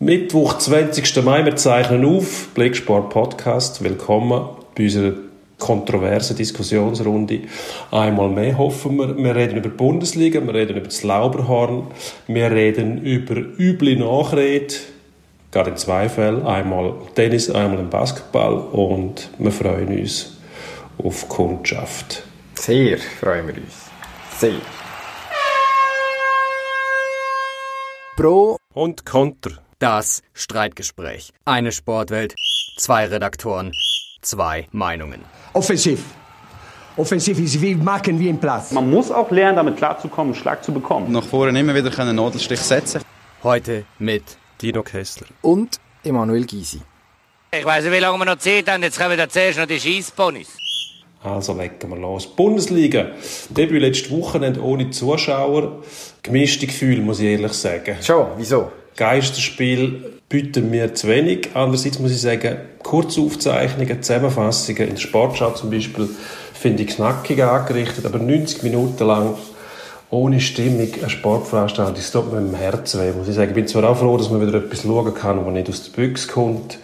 Mittwoch, 20. Mai, wir zeichnen auf. Blicksport Podcast. Willkommen bei unserer kontroversen Diskussionsrunde. Einmal mehr hoffen wir. Wir reden über die Bundesliga, wir reden über das Lauberhorn, wir reden über üble Nachrede, gerade in zwei Fällen. Einmal Tennis, einmal im Basketball und wir freuen uns auf Kundschaft. Sehr freuen wir uns. Sehr. Pro und Konter. Das Streitgespräch. Eine Sportwelt, zwei Redaktoren, zwei Meinungen. Offensiv. Offensiv ist wie machen wie im Platz. Man muss auch lernen, damit klarzukommen, einen Schlag zu bekommen. Nach vorne immer wieder einen Nadelstich setzen. Heute mit Dino Kessler. Und Emanuel Gysi. Ich weiß nicht, wie lange wir noch Zeit haben. Jetzt kommen wir zuerst noch die Scheissponys. Also legen wir los. Bundesliga. Debüt letzte Wochenende ohne Zuschauer. Gemischte Gefühle, muss ich ehrlich sagen. Schon, wieso? Geisterspiel bieten mir zu wenig. Andererseits muss ich sagen, Kurzaufzeichnungen, Zusammenfassungen in der Sportschau zum Beispiel, finde ich knackig angerichtet, aber 90 Minuten lang ohne Stimmung eine Sportveranstaltung, das tut mir im Herzen weh, muss ich sagen. Ich bin zwar auch froh, dass man wieder etwas schauen kann, was nicht aus der Büchse kommt,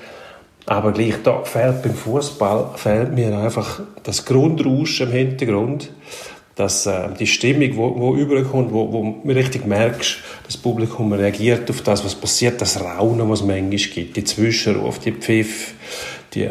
aber gleich da fehlt beim Fußball fehlt mir einfach das Grundrauschen im Hintergrund dass äh, die Stimmung, wo, wo überkommt, wo, wo man richtig merkst, das Publikum reagiert auf das, was passiert, das Raunen, was es manchmal gibt, die Zwischenrufe, die Pfiff, die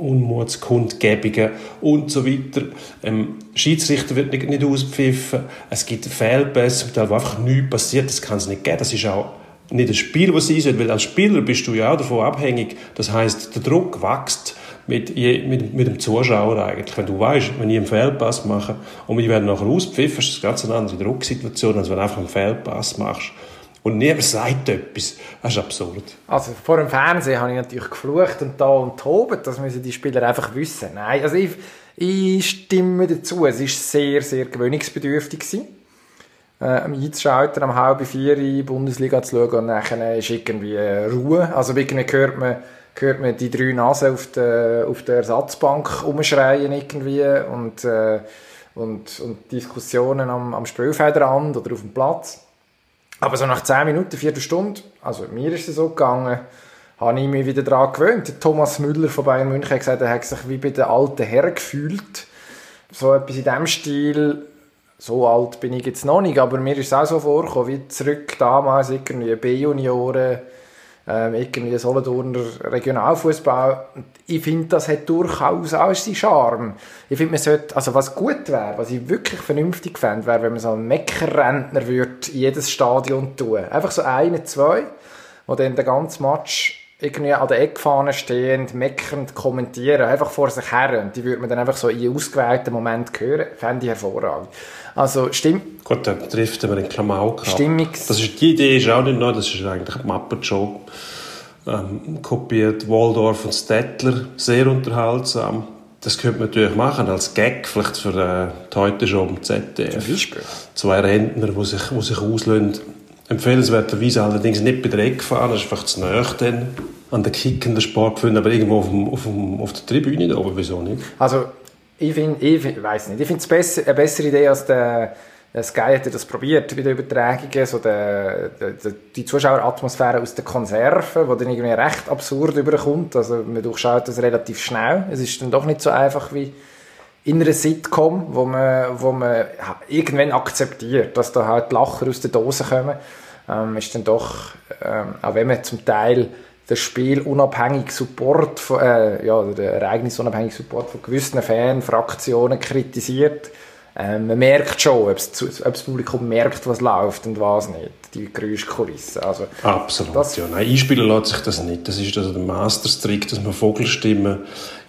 Unmutskundgebungen und so weiter. Ähm, Schiedsrichter wird nicht, nicht auspfiffen, es gibt Fehlpässe, wo einfach nichts passiert, das kann es nicht geben, das ist auch nicht ein Spiel, was sein soll, weil als Spieler bist du ja auch davon abhängig, das heißt, der Druck wächst, mit, mit, mit dem Zuschauer eigentlich. Wenn du weißt, wenn ich einen Fehlpass mache und wir werden nachher auspfiffen, ist das ganz eine andere Drucksituation, als wenn du einfach einen Fehlpass machst. Und niemand sagt etwas. Das ist absurd. Also vor dem Fernsehen habe ich natürlich geflucht und da und tobet. Das müssen die Spieler einfach wissen. Nein, also ich, ich stimme dazu. Es war sehr, sehr gewöhnungsbedürftig gewesen. Äh, einzuschalten, am halb vier in die Bundesliga zu schauen und dann ist irgendwie Ruhe. Also irgendwie hört man hört man die drei Nasen auf der, auf der Ersatzbank umschreien irgendwie und, äh, und, und Diskussionen am, am Spielfeldrand oder auf dem Platz. Aber so nach 10 Minuten, Viertelstunde, also mir ist es so gegangen, habe ich mich wieder daran gewöhnt. Thomas Müller von Bayern München hat gesagt, er hat sich wie bei den alten Herren gefühlt. So etwas in diesem Stil, so alt bin ich jetzt noch nicht, aber mir ist es auch so vorgekommen, wie zurück damals, irgendwie B-Junioren, ähm, irgendwie Solothurner Regionalfußball. Ich finde, das hat durchaus auch seinen Charme. Ich finde, man sollte, also was gut wäre, was ich wirklich vernünftig fände, wäre, wenn man so einen Meckerrentner würde in jedes Stadion tun. Einfach so eine, zwei, wo dann den ganzen Match irgendwie an der Eckfahne stehend, meckernd kommentieren, einfach vor sich her. Und die würde man dann einfach so in ausgewählten Moment hören. Fände ich hervorragend. Also, stimmt. Gut, dann trifft man den Klamauk. Stimmungs das ist, die Idee ist auch nicht neu, das ist eigentlich ein Show. Ähm, kopiert Waldorf und Stettler, sehr unterhaltsam. Das könnte man natürlich machen als Gag, vielleicht für äh, die heute schon im ZDF. Zum Beispiel. Zwei Rentner, die sich, die sich auslösen. Empfehlenswerterweise allerdings nicht bei der Eckfahne, das ist einfach zu nahe dann an den kickenden Sport gefunden, aber irgendwo auf, dem, auf, dem, auf der Tribüne da oben, wieso nicht? Also, ich finde, ich weiß nicht, ich finde es besser, eine bessere Idee als der, Sky hat das probiert bei den Übertragungen, so der, der, die Zuschaueratmosphäre aus den Konserven, die dann irgendwie recht absurd überkommt, also man durchschaut das relativ schnell, es ist dann doch nicht so einfach wie in einer Sitcom, wo man, wo man irgendwann akzeptiert, dass da halt Lacher aus der Dose kommen, ähm, ist dann doch, ähm, auch wenn man zum Teil der Spiel unabhängig Support von, äh, ja, der ereignisunabhängig Support von gewissen Fanfraktionen kritisiert. Ähm, man merkt schon, ob das Publikum merkt, was läuft und was nicht die Geräuschkulisse. Also, Absolut, das, ja. Nein, einspielen lässt sich das nicht. Das ist also der Masterstrick, dass man Vogelstimmen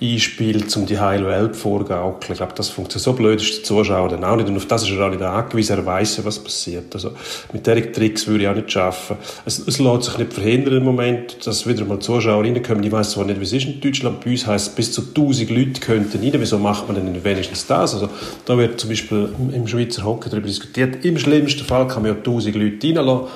einspielt, um die heile Welt vorgaukeln. Ich glaube, das funktioniert. So blöd ist der Zuschauer dann auch nicht. Und auf das ist er auch nicht angewiesen. Er weiss was passiert. Also, mit diesen Tricks würde ich auch nicht schaffen. Es, es lässt sich nicht verhindern im Moment, dass wieder mal Zuschauer reinkommen. Ich weiss zwar nicht, wie es ist in Deutschland. Bei uns heisst es, bis zu 1000 Leute könnten rein. Wieso macht man denn wenigstens das? Also, da wird zum Beispiel im Schweizer Hockey darüber diskutiert. Im schlimmsten Fall kann man ja 1000 Leute reinlassen lassen.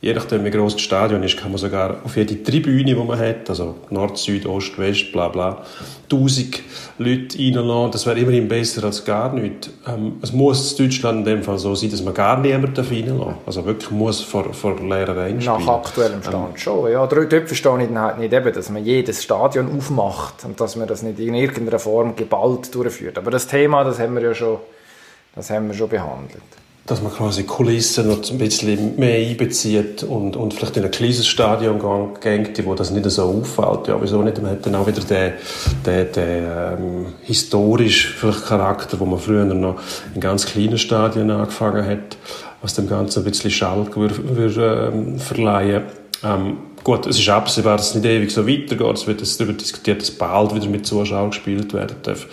Je nachdem, wie groß das Stadion ist, kann man sogar auf jede Tribüne, die man hat, also Nord, Süd, Ost, West, bla bla, 1000 Leute reinlassen. Das wäre immerhin besser als gar nichts. Ähm, es muss in Deutschland in dem Fall so sein, dass man gar niemanden reinlassen darf. Also wirklich muss vor, vor leeren Rängen Nach aktuellem Stand Ähm, schon. Ja, dort verstehe ich dann halt nicht, eben, dass man jedes Stadion aufmacht und dass man das nicht in irgendeiner Form geballt durchführt. Aber das Thema, das haben wir ja schon, das haben wir schon behandelt. dass man quasi Kulissen noch ein bisschen mehr einbezieht und, und vielleicht in ein kleines Stadion geht, wo das nicht so auffällt. Ja, wieso nicht? Man hat dann auch wieder den, den, den ähm, historisch vielleicht Charakter, wo man früher noch in ganz kleinen Stadien angefangen hat, was dem Ganzen ein bisschen würde, ähm, verleihen. Ähm, gut, es ist absehbar, dass es nicht ewig so weitergeht. Es wird darüber diskutiert, dass bald wieder mit Zuschauern gespielt werden darf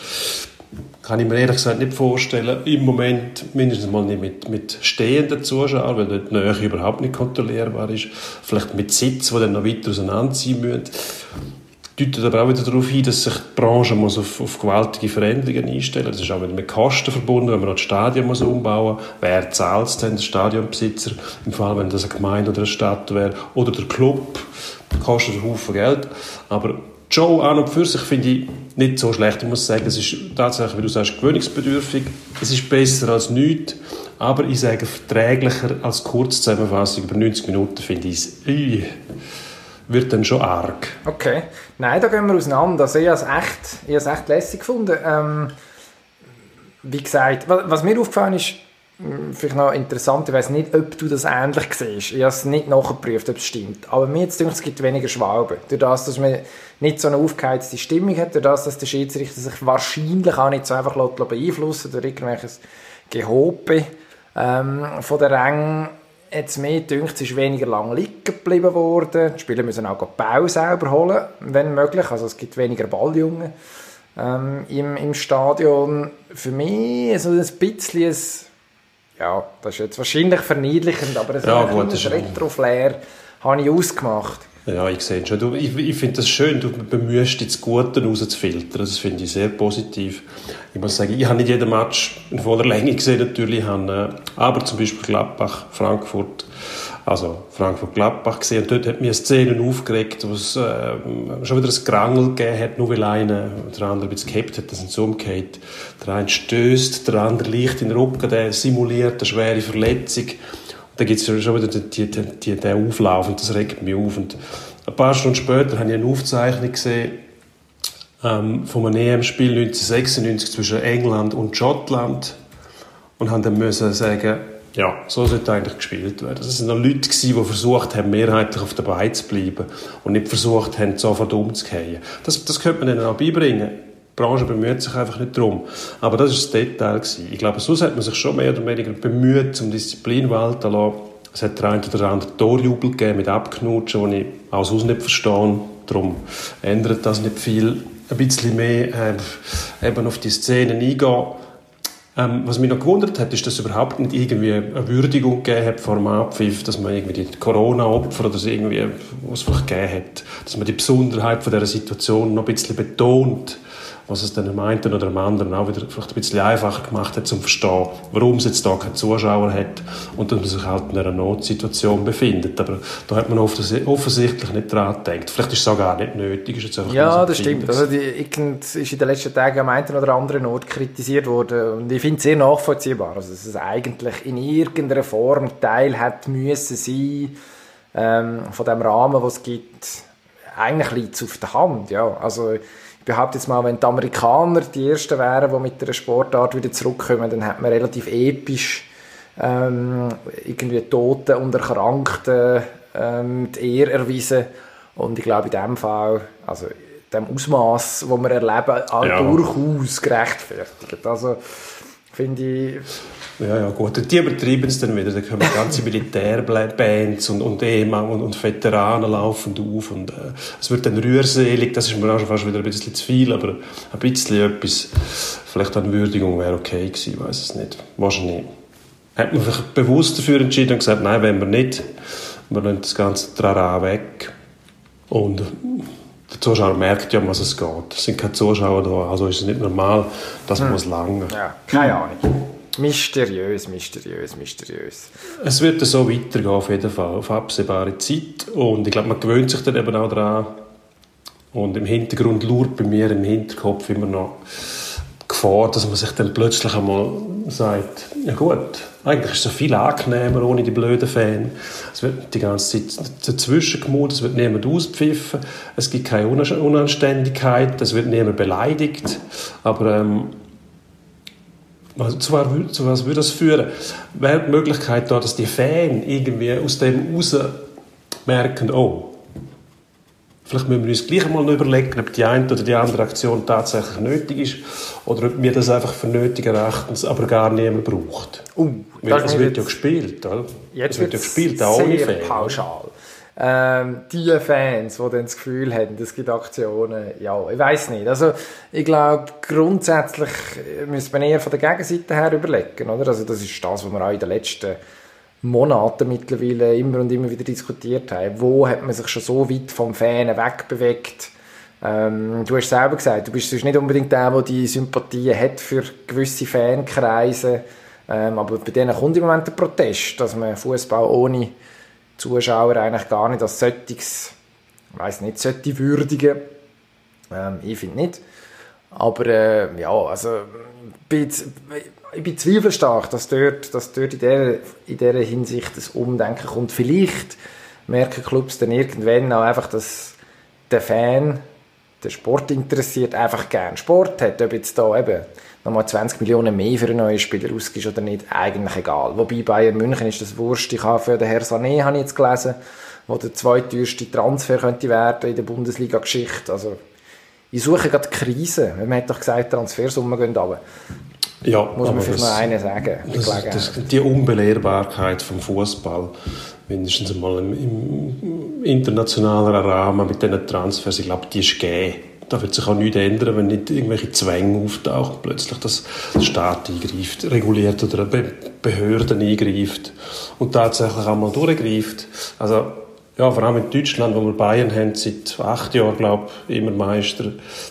kann ich mir ehrlich gesagt nicht vorstellen. Im Moment mindestens mal nicht mit, mit stehenden Zuschauern, weil dort die Nähe überhaupt nicht kontrollierbar ist. Vielleicht mit Sitz, die dann noch weiter auseinanderziehen müssen. Deutet aber auch wieder darauf hin, dass sich die Branche muss auf, auf gewaltige Veränderungen einstellen muss. Das ist auch mit Kosten verbunden, wenn man noch das Stadion muss umbauen muss. Wer zahlt es denn? Der Stadionbesitzer, im Fall, wenn das eine Gemeinde oder eine Stadt wäre. Oder der Club. Das kostet einen Haufen Geld. Aber Show an und für sich finde ich nicht so schlecht. Ich muss sagen, es ist tatsächlich, wie du sagst, gewöhnungsbedürftig. Es ist besser als nichts. Aber ich sage, verträglicher als Kurzzusammenfassung über 90 Minuten finde ich es, ui, wird dann schon arg. Okay. Nein, da gehen wir auseinander. Also ich habe es echt, echt lässig gefunden. Ähm, wie gesagt, was, mir aufgefallen ist, vielleicht noch interessant, ich weiß nicht, ob du das ähnlich siehst. Ich habe es nicht nachgeprüft, ob es stimmt. Aber mir jetzt denkt, es gibt weniger Schwalben. Durch das, dass man nicht so eine aufgeheizte Stimmung hat, durch das, dass der Schiedsrichter sich wahrscheinlich auch nicht so einfach beeinflussen durch irgendwelches Gehope ähm, von der Ränge. Jetzt mehr dünkt, es ist weniger lang liegen geblieben worden. Die Spieler müssen auch die Bau selber holen, wenn möglich. Also es gibt weniger Balljungen ähm, im, im Stadion. Für mich so ein bisschen ein, ja, das ist jetzt wahrscheinlich verniedlichend, aber ein Ja, ja, gut, das ist- Retro-Flair habe ich ausgemacht. Ja, ich sehe schon. Du, ich ich finde das schön, du bemühst dich, das Gute rauszufiltern. Das finde ich sehr positiv. Ich muss sagen, ich habe nicht jeden Match in voller Länge gesehen, natürlich. Ich habe, äh, aber zum Beispiel Gladbach, Frankfurt, also Frankfurt-Gladbach gesehen. Und dort hat mir Szenen aufgeregt, wo es äh, schon wieder ein Gerangel gegeben hat, nur weil einer der andere ein bisschen gehabt hat, dass es umgeht. Der eine stößt, der andere liegt in den Rücken, der simuliert eine schwere Verletzung. Da gibt es schon wieder die, die, die, den Auflauf und das regt mich auf. Und ein paar Stunden später habe ich eine Aufzeichnung gesehen ähm, von einem EM-Spiel 1996 zwischen England und Schottland und haben dann müssen sagen, ja, so sollte eigentlich gespielt werden. Das sind noch Leute gewesen, die versucht haben, mehrheitlich auf der Beine zu bleiben und nicht versucht haben, sofort umzugehen. Das, das könnte man ihnen auch beibringen. Die Branche bemüht sich einfach nicht darum. Aber das war das Detail. Gewesen. Ich glaube, sonst hat man sich schon mehr oder weniger bemüht, um Disziplin walten zu lassen. Es hat der eine oder andere Torjubel gegeben mit Abknutschen, die ich auch sonst nicht verstehe. Darum ändert das nicht viel. Ein bisschen mehr äh, eben auf die Szenen eingehen. Ähm, was mich noch gewundert hat, ist, dass es überhaupt nicht irgendwie eine Würdigung gegeben hat vor dem Abpfiff, dass man irgendwie die Corona-Opfer oder so irgendwie, was es vielleicht gegeben hat, dass man die Besonderheit von dieser Situation noch ein bisschen betont, was es dann dem einen oder dem anderen auch wieder vielleicht ein bisschen einfacher gemacht hat, zum verstehen, warum es jetzt da keine Zuschauer hat und dass man sich halt in einer Notsituation befindet. Aber da hat man offens- offensichtlich nicht dran gedacht. Vielleicht ist es auch gar nicht nötig. Ist jetzt einfach Ja, das stimmt. Also die, irgend ist in den letzten Tagen am einen oder anderen Ort kritisiert worden und ich finde es sehr nachvollziehbar. Also, dass es eigentlich in irgendeiner Form Teil hat müssen sein ähm, von dem Rahmen, was es gibt. Eigentlich liegt es auf der Hand. Ja. Also, behaupte jetzt mal, wenn die Amerikaner die Ersten wären, die mit der Sportart wieder zurückkommen, dann hat man relativ episch ähm, irgendwie Toten und Erkrankten ähm, die Ehre erwiesen. Und ich glaube, in dem Fall, also in dem Ausmaß, wo wir erleben, auch Ja. durchaus gerechtfertigt. Also finde ich, Ja, ja, gut. Die übertreiben es dann wieder. Da kommen ganze Militärbands und, und Ehemann und, und Veteranen laufen auf. Und, äh, es wird dann rührselig. Das ist mir auch schon fast wieder ein bisschen zu viel. Aber ein bisschen etwas, vielleicht eine Würdigung wäre okay gewesen. Ich weiß es nicht. Wahrscheinlich nicht. Hat man sich bewusst dafür entschieden und gesagt, nein, wenn wir nicht. Wir lassen das ganze Trara weg. Und der Zuschauer merkt ja, um was es geht. Es sind keine Zuschauer da, also ist es nicht normal. Das muss lange. ja, keine Ahnung. Mysteriös, mysteriös, mysteriös. Es wird so weitergehen, auf jeden Fall, auf absehbare Zeit. Und ich glaube, man gewöhnt sich dann eben auch daran. Und im Hintergrund lurt bei mir im Hinterkopf immer noch die Gefahr, dass man sich dann plötzlich einmal sagt, ja gut, eigentlich ist es so viel angenehmer ohne die blöden Fans. Es wird die ganze Zeit dazwischen gemut, es wird niemand auspfiffen, es gibt keine Unanständigkeit, es wird niemand beleidigt. Aber ähm, also zu, was, zu was würde das führen? Wäre die Möglichkeit da, dass die Fans irgendwie aus dem raus merken, oh, vielleicht müssen wir uns gleich mal überlegen, ob die eine oder die andere Aktion tatsächlich nötig ist oder ob wir das einfach für nötig erachten, aber gar niemand braucht. Uh, Weil es wird ja gespielt, oder? Jetzt es wird ja gespielt, auch ohne Fans. pauschal. Ähm, die Fans, die dann das Gefühl haben, es gibt Aktionen, ja, ich weiß nicht. Also, ich glaube, grundsätzlich müsste man eher von der Gegenseite her überlegen, oder? Also, das ist das, was wir auch in den letzten Monaten mittlerweile immer und immer wieder diskutiert haben. Wo hat man sich schon so weit vom Fan wegbewegt? Ähm, du hast selber gesagt, du bist nicht unbedingt der, der die Sympathie hat für gewisse Fankreise. Ähm, aber bei denen kommt im Moment der Protest, dass man Fußball ohne Zuschauer eigentlich gar nicht als solches, ich weiss nicht, sollte würdigen. Ähm, ich finde nicht. Aber äh, ja, also ich bin, zweifelstark, dass dort, dass dort in, dieser, in dieser Hinsicht das Umdenken kommt. Vielleicht merken Clubs dann irgendwann auch einfach, dass der Fan, der Sport interessiert, einfach gern Sport hat. Ob jetzt da eben nochmal 20 Millionen mehr für einen neuen Spieler ausgibst oder nicht, eigentlich egal. Wobei Bayern München ist das Wurscht. Ich habe für den Herr Sané, habe ich jetzt gelesen, wo der zweiteuerste Transfer könnte werden in der Bundesliga-Geschichte. Also, ich suche gerade Krise. Man hat doch gesagt, Transfersummen gehen runter. Ja, Muss man vielleicht das- noch einen sagen. Das, das, die Unbelehrbarkeit vom Fußball, mindestens einmal im, im internationalen Rahmen mit diesen Transfers, ich glaube, die ist gegeben. Da wird sich auch nichts ändern, wenn nicht irgendwelche Zwänge auftauchen, plötzlich, dass der Staat eingreift, reguliert oder Be Behörden eingreift und tatsächlich auch mal durchgreift. Also, ja, vor allem in Deutschland, wo wir Bayern haben, seit acht Jahren, glaube ich, immer Meister,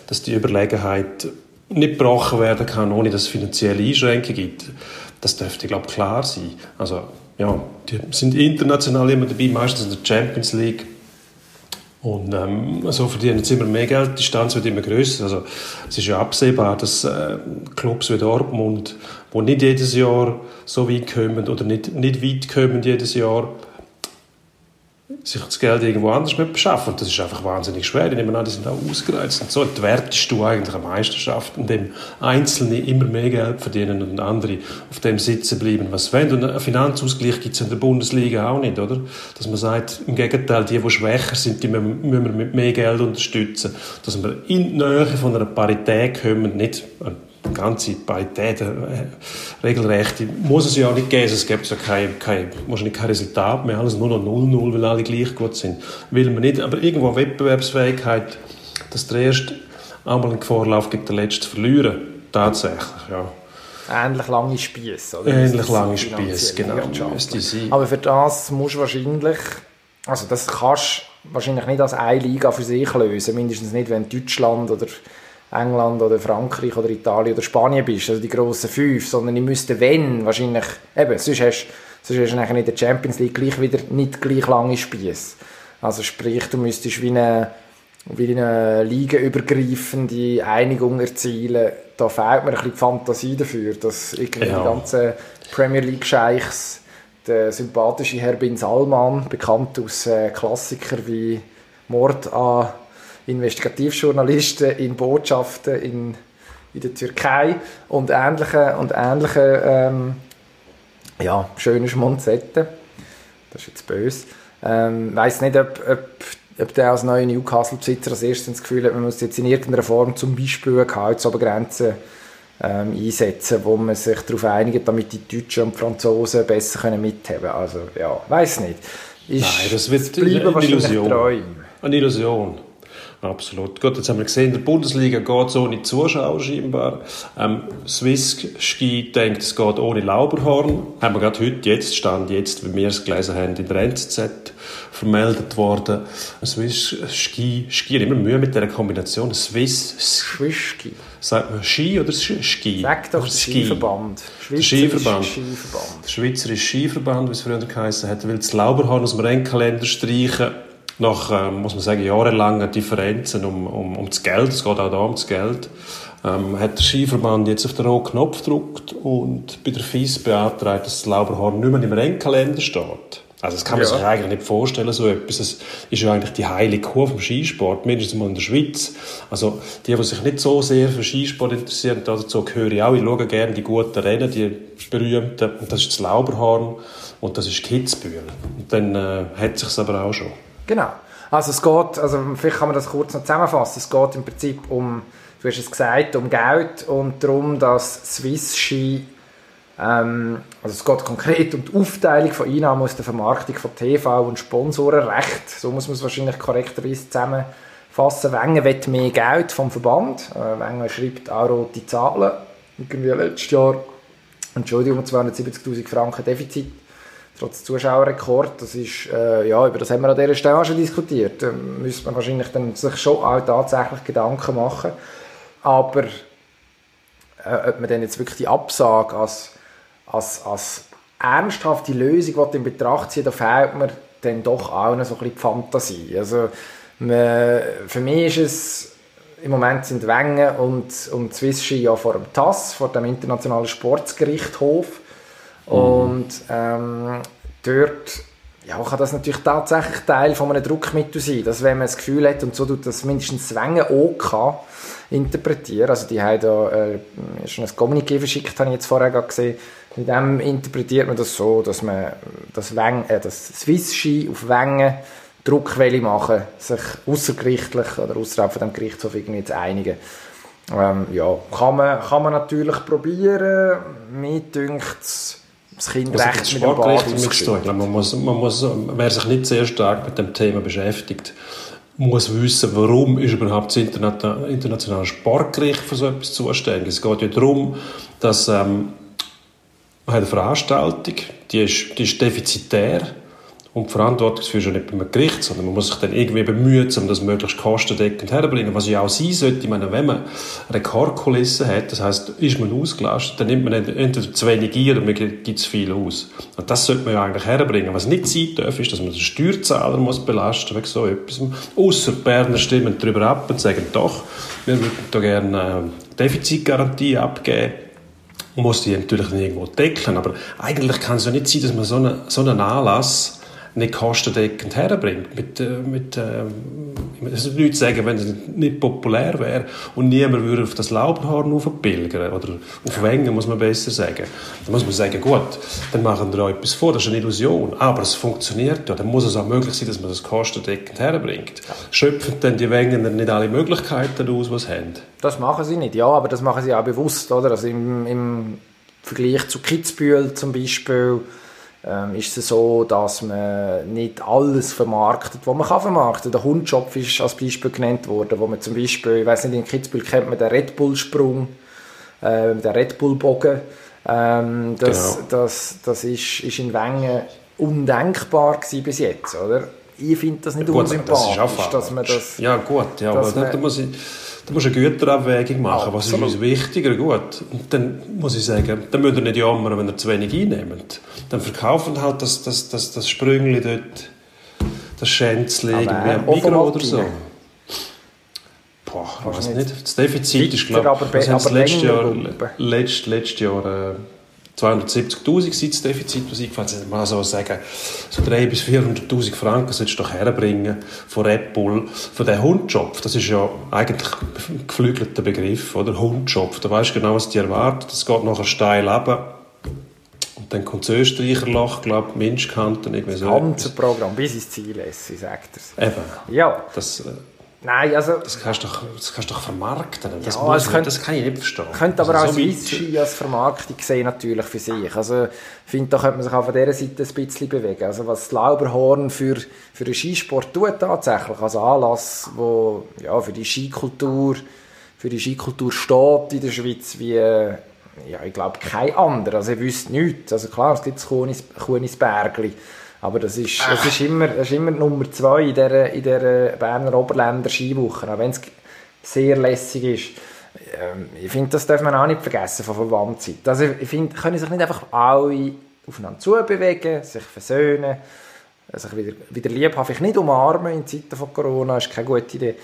dass die Überlegenheit nicht gebrochen werden kann, ohne dass es finanzielle Einschränkungen gibt. Das dürfte, glaube ich, klar sein. Also, ja, die sind international immer dabei, meistens in der Champions League. Und ähm, so verdienen sie immer mehr Geld, die Distanz wird immer größer. Also es ist ja absehbar, dass äh, Clubs wie Dortmund, wo nicht jedes Jahr so weit kommen oder nicht, nicht weit kommen jedes Jahr, sich das Geld irgendwo anders mit beschaffen. Das ist einfach wahnsinnig schwer. Ich nehme an, die sind auch ausgereizt. Und so entwertest du eigentlich eine Meisterschaft, in dem Einzelne immer mehr Geld verdienen und andere auf dem sitzen bleiben, was sie wollen. Und einen Finanzausgleich gibt es in der Bundesliga auch nicht, oder? Dass man sagt, im Gegenteil, die, die schwächer sind, die müssen wir mit mehr Geld unterstützen. Dass wir in die Nähe von einer Parität kommen, nicht eine ganze Parität, äh, Regelrechte, muss es ja auch nicht geben. Es gibt ja kein, kein, wahrscheinlich kein Resultat mehr, alles nur noch 0-0, weil alle gleich gut sind. Will man nicht, aber irgendwo Wettbewerbsfähigkeit, dass der Erste einmal in Gefahr läuft, gegen den Letzten zu verlieren. Tatsächlich, ja. Ähnlich lange Spieße. oder? Ähnlich lange Spieße, genau. Aber für das musst du wahrscheinlich, also das kannst du wahrscheinlich nicht als eine Liga für sich lösen, mindestens nicht, wenn Deutschland oder England oder Frankreich oder Italien oder Spanien bist, also die grossen fünf, sondern ich müsste, wenn, wahrscheinlich, eben, sonst hast, sonst hast du nachher in der Champions League gleich wieder nicht gleich lange Spieße. Also sprich, du müsstest wie eine, wie eine ligaübergreifende Einigung erzielen. Da fehlt mir ein bisschen die Fantasie dafür, dass irgendwie Ja. die ganzen Premier League Scheichs, der sympathische Herr Bin Salman, bekannt aus äh, Klassikern wie Mord an Investigativjournalisten in Botschaften in, in der Türkei und ähnliche, und ähnliche ähm, ja, schöne Schmonzetten. Das ist jetzt böse. Ähm, weiß nicht, ob, ob, ob der als neuer Newcastle-Besitzer als erstes das Gefühl hat, man muss jetzt in irgendeiner Form zum Beispiel eine Gehaltsobergrenze ähm, einsetzen, wo man sich darauf einigt, damit die Deutschen und die Franzosen besser können mithaben können. Also, ja, weiß nicht. Ist, Nein, das wird bleiben eine Illusion. Träume. Eine Illusion. Absolut. Gut, jetzt haben wir gesehen, in der Bundesliga geht es ohne Zuschauer scheinbar. Ähm, Swiss Ski denkt, es geht ohne Lauberhorn. Haben wir gerade heute, jetzt, Stand jetzt, wie wir es gelesen haben, in der NZZ vermeldet worden. Swiss Ski, Ski, immer Mühe mit dieser Kombination. Swiss Swiss Ski. Sagt man Ski oder Ski? Sag doch der Skiverband. Skiverband. Skiverband. Der Schweizerische Skiverband, wie es früher geheißen hat, will das Lauberhorn aus dem Rennkalender streichen. Nach, ähm, muss man sagen, jahrelangen Differenzen um, um, um das Geld. Es geht auch da um das Geld. Ähm, hat der Skiverband jetzt auf den roten Knopf gedrückt und bei der FIS beantragt, dass das Lauberhorn nicht mehr im Rennkalender steht. Also das kann man Ja. sich eigentlich nicht vorstellen, so etwas. Das ist ja eigentlich die heilige Kuh vom Skisport, mindestens mal in der Schweiz. Also die, die sich nicht so sehr für Skisport interessieren, dazu gehöre ich auch. Ich schaue gerne die guten Rennen, die berühmten. Und das ist das Lauberhorn und das ist Kitzbühel. Und dann äh, hat sich aber auch schon. Genau. Also es geht, also vielleicht kann man das kurz noch zusammenfassen. Es geht im Prinzip um, du hast es gesagt, um Geld und darum, dass Swiss Ski, ähm, also es geht konkret um die Aufteilung von Einnahmen aus der Vermarktung von TV und Sponsorenrecht. So muss man es wahrscheinlich korrekterweise zusammenfassen. Wengen will mehr Geld vom Verband. Äh, Wengen schreibt auch rote Zahlen. Irgendwie letztes Jahr, Entschuldigung, 270'000 Franken Defizit trotz Zuschauerrekord, das ist, äh, ja, über das haben wir an dieser Stelle auch schon diskutiert. Da müsste man wahrscheinlich dann sich schon auch tatsächlich Gedanken machen. Aber äh, ob man dann jetzt wirklich die Absage als, als, als ernsthafte Lösung in Betracht ziehen, da fehlt mir dann doch auch noch so ein bisschen die Fantasie. Also, man, für mich ist es im Moment sind Wengen und, und Swiss Ski ja vor dem TAS, vor dem Internationalen Sportsgerichtshof. Und ähm, dort ja, kann das natürlich tatsächlich Teil von einem Druckmittel sein, dass wenn man das Gefühl hat, und so tut das mindestens Wengen OK interpretieren, also die haben da äh, schon ein Kommuniqué verschickt, habe ich jetzt vorher gesehen, mit dem interpretiert man das so, dass man das, Weng, äh, das Swiss Ski auf Wengen Druckwelle machen, sich außergerichtlich oder außerhalb von dem Gerichtshof irgendwie zu einigen. Ähm, ja, kann man, kann man natürlich probieren. Mir dünkt das Kind Also recht mit dem Bad glaube, Man muss, man muss, wer sich nicht sehr stark mit dem Thema beschäftigt, muss wissen, warum ist überhaupt das Interna- internationale Sportgericht für so etwas zuständig. Es geht ja darum, dass ähm, man hat eine Veranstaltung, die ist, die ist defizitär und die Verantwortung ist ja nicht beim Gericht, sondern man muss sich dann irgendwie bemühen, um das möglichst kostendeckend herzubringen. Was ja auch sein sollte, ich meine, wenn man Rekordkulissen hat, das heißt, ist man ausgelastet, dann nimmt man ent- entweder zu wenig ein oder man gibt zu viel aus. Und das sollte man ja eigentlich herbringen. Was nicht sein darf, ist, dass man den Steuerzahler muss belasten wegen so etwas. Die Berner stimmen darüber ab und sagen, doch, wir würden da gerne eine Defizitgarantie abgeben muss die natürlich irgendwo deckeln. Aber eigentlich kann es ja nicht sein, dass man so einen, so einen Anlass nicht kostendeckend herbringt. Mit, äh, mit, äh, es würde nichts sagen, wenn es nicht populär wäre und niemand würde auf das Lauberhorn aufpilgern oder auf Wengen, muss man besser sagen. Dann muss man sagen, gut, dann machen wir auch etwas vor, das ist eine Illusion, aber es funktioniert ja. Dann muss es auch möglich sein, dass man das kostendeckend herbringt. Schöpfen dann die Wenger nicht alle Möglichkeiten aus, die sie haben? Das machen sie nicht, ja, aber das machen sie auch bewusst, oder? Also im, im Vergleich zu Kitzbühel zum Beispiel ähm, ist es so, dass man nicht alles vermarktet, was man kann vermarkten. Der Hundschopf ist als Beispiel genannt worden, wo man zum Beispiel, ich weiß nicht, in Kitzbühel kennt man den Red Bull Sprung, äh, den Red Bull Bogen. Ähm, das, Genau. das, das ist, ist in Wengen undenkbar gewesen bis jetzt, oder? Ich finde das nicht Gut, aber unsympathisch, das dass man das... Ja, gut, ja, aber da, muss ich, da muss eine Güterabwägung machen. Was ist uns wichtiger? Gut. Und dann muss ich sagen, dann müsst ihr nicht jammern, wenn ihr zu wenig einnehmt. Dann verkaufen halt das, das, das, das Sprüngli dort, das Schänzli irgendwie auch Migros oder so. Alpine. Boah, ich weiß nicht. Das Defizit ist, glaube ich, was haben letztes Jahr, letzt, letztes Jahr äh, 270'000 sind das Defizit, was eingefallen ist. Mal so sagen, so 300'000 bis 400'000 Franken solltest du doch herbringen von Red Bull. Von dem Hundschopf, das ist ja eigentlich ein geflügelter Begriff, oder? Hundschopf, da weißt du genau, was dich erwartet. Das geht nachher steil runter. Und dann kommt das Österreicherloch, glaube ich, Minschkanten, irgendwie so. ganze Programm bis ins Ziel ist, sagt er Eben. Ja, Das, äh, Nein, also... Das kannst du doch, das kannst du doch vermarkten. Das, Ja, muss könnte- das kann ich nicht verstehen. könnte aber Also auch so weit- Swiss Ski als Vermarktung sehen natürlich für sich. Also ich finde, da könnte man sich auch von dieser Seite ein bisschen bewegen. Also was das Lauberhorn für, für den Skisport tut tatsächlich, also Anlass, wo ja, für die Skikultur für die Skikultur steht in der Schweiz wie ja, ich glaube kein anderer. Also ich wüsste nichts. Also klar, es gibt das Kunis, Kunisbergli, aber das ist, das ist immer, das ist immer Nummer zwei in der, in der Berner Oberländer Skiwoche, auch wenn es sehr lässig ist. Ähm, ich finde, das darf man auch nicht vergessen von Verwandtzeit. Also ich finde, können sich nicht einfach alle aufeinander zubewegen, sich versöhnen, sich wieder, wieder lieb haben, vielleicht nicht umarmen in Zeiten von Corona, ist keine gute Idee.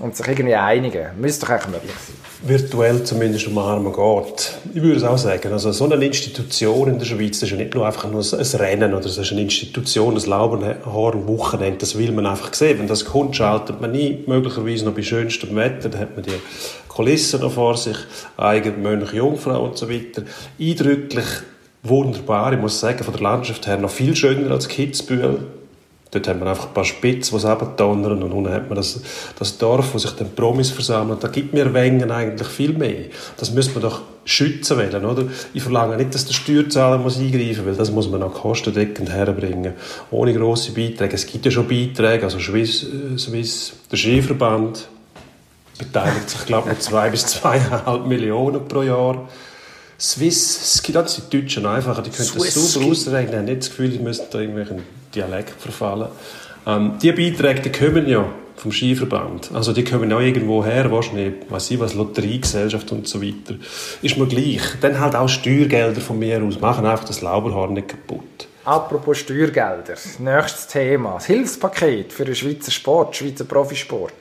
Und sich irgendwie einigen. Müsste doch eigentlich möglich sein. virtuell zumindest umarmen geht. Ich würde es auch sagen. Also so eine Institution in der Schweiz, das ist ja nicht nur einfach nur ein Rennen oder das ist eine Institution, das Laubenhorn-Wochenende, das will man einfach sehen. Wenn das kommt, schaltet man nie, möglicherweise noch bei schönstem Wetter, dann hat man die Kulissen noch vor sich, eigen Mönch, Jungfrau und so weiter. Eindrücklich, wunderbar, ich muss sagen, von der Landschaft her noch viel schöner als Kitzbühel. Dort haben wir einfach ein paar Spitzen, die abdonnern und unten hat man das, das Dorf, wo sich dann Promis versammeln. Da gibt mir Wengen eigentlich viel mehr. Das müsste man doch schützen wollen, oder? Ich verlange nicht, dass der Steuerzahler muss eingreifen muss, weil das muss man auch kostendeckend herbringen. Ohne grosse Beiträge. Es gibt ja schon Beiträge, also Swiss, äh, Swiss der Skiverband beteiligt sich, glaube ich, mit zwei bis zweieinhalb Millionen pro Jahr. Swiss, es gibt auch die Deutschen einfacher, die können das Swiss super Ski. ausrechnen, haben nicht das Gefühl, die müssen da irgendwelchen Dialekt verfallen. Ähm, die Beiträge, die kommen ja vom Skiverband. Also die kommen auch irgendwo her, wahrscheinlich, weiß ich was, Lotteriegesellschaft und so weiter. Ist mir gleich. Dann halt auch Steuergelder von mir aus, machen einfach das Lauberhorn nicht kaputt. Apropos Steuergelder, nächstes Thema. Das Hilfspaket für den Schweizer Sport, Schweizer Profisport.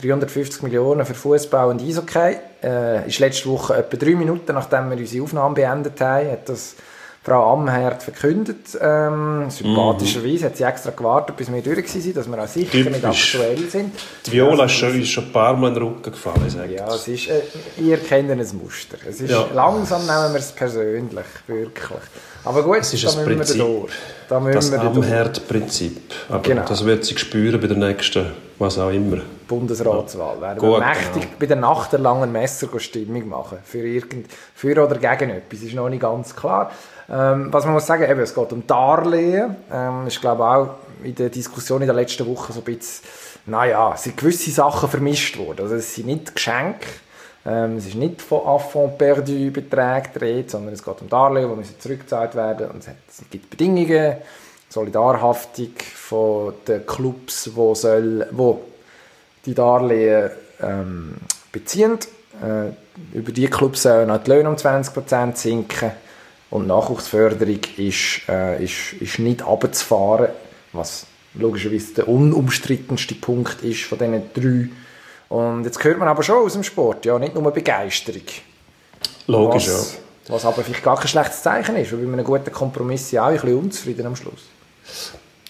350 Millionen für Fußball und Eishockey. Äh, ist letzte Woche etwa drei Minuten, nachdem wir unsere Aufnahme beendet haben, hat das Frau Amherd verkündet. Ähm, sympathischerweise hat sie extra gewartet, bis wir durch waren, dass wir auch sicher nicht Typisch. aktuell sind. Die Viola ist Also, schon, ist schon ein paar Mal in den Rücken gefallen, ich sage Ja, das. es ist, äh, ihr kennt ein Muster. Es ist, Ja. Langsam nehmen wir es persönlich, wirklich. Aber gut, Es ist da ein müssen Prinzip. Da müssen Das wir durch. Amherd-Prinzip. Aber Genau. das wird sie spüren bei der nächsten, was auch immer. Bundesratswahl. Werden Gut, wir mächtig genau. bei der Nacht der langen Messer Stimmung machen. Für, irgend, für oder gegen etwas. Ist noch nicht ganz klar. Ähm, was man muss sagen, eben, es geht um Darlehen. Ähm, ich glaube auch in der Diskussion in der letzten Woche so ein bisschen, naja, sind gewisse Sachen vermischt worden. Also es sind nicht Geschenke. Ähm, es ist nicht von Affront perdu Beträgen Rede, sondern es geht um Darlehen, die müssen zurückgezahlt werden und es, hat, es gibt Bedingungen, Solidarhaftung von den Clubs, wo, soll, wo die Darlehen ähm, beziehen. Äh, über die Clubs sollen auch die Löhne um 20% sinken und Nachwuchsförderung ist, äh, ist, ist nicht abzufahren, was logischerweise der unumstrittenste Punkt ist von diesen drei. Und jetzt hört man aber schon aus dem Sport, ja, nicht nur Begeisterung. Logisch, was, ja. was aber vielleicht gar kein schlechtes Zeichen ist, weil bei einem guten Kompromiss ja auch ein bisschen unzufrieden am Schluss.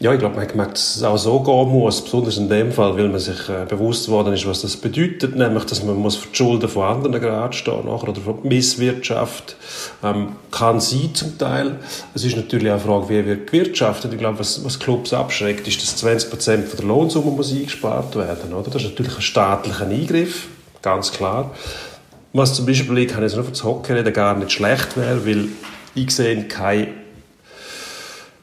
Ja, ich glaube, man hat gemerkt, dass es auch so gehen muss, besonders in dem Fall, weil man sich äh, bewusst geworden ist, was das bedeutet, nämlich, dass man muss für die Schulden von anderen gerade stehen nachher, oder die Misswirtschaft. Ähm, kann sein zum Teil. Es ist natürlich auch eine Frage, wie wird gewirtschaftet. Ich glaube, was, was Clubs abschreckt, ist, dass 20% von der Lohnsumme muss eingespart werden oder? Das ist natürlich ein staatlicher Eingriff, ganz klar. Was zum Beispiel, ich kann jetzt nur für das Hockey reden, gar nicht schlecht wäre, weil ich sehe keine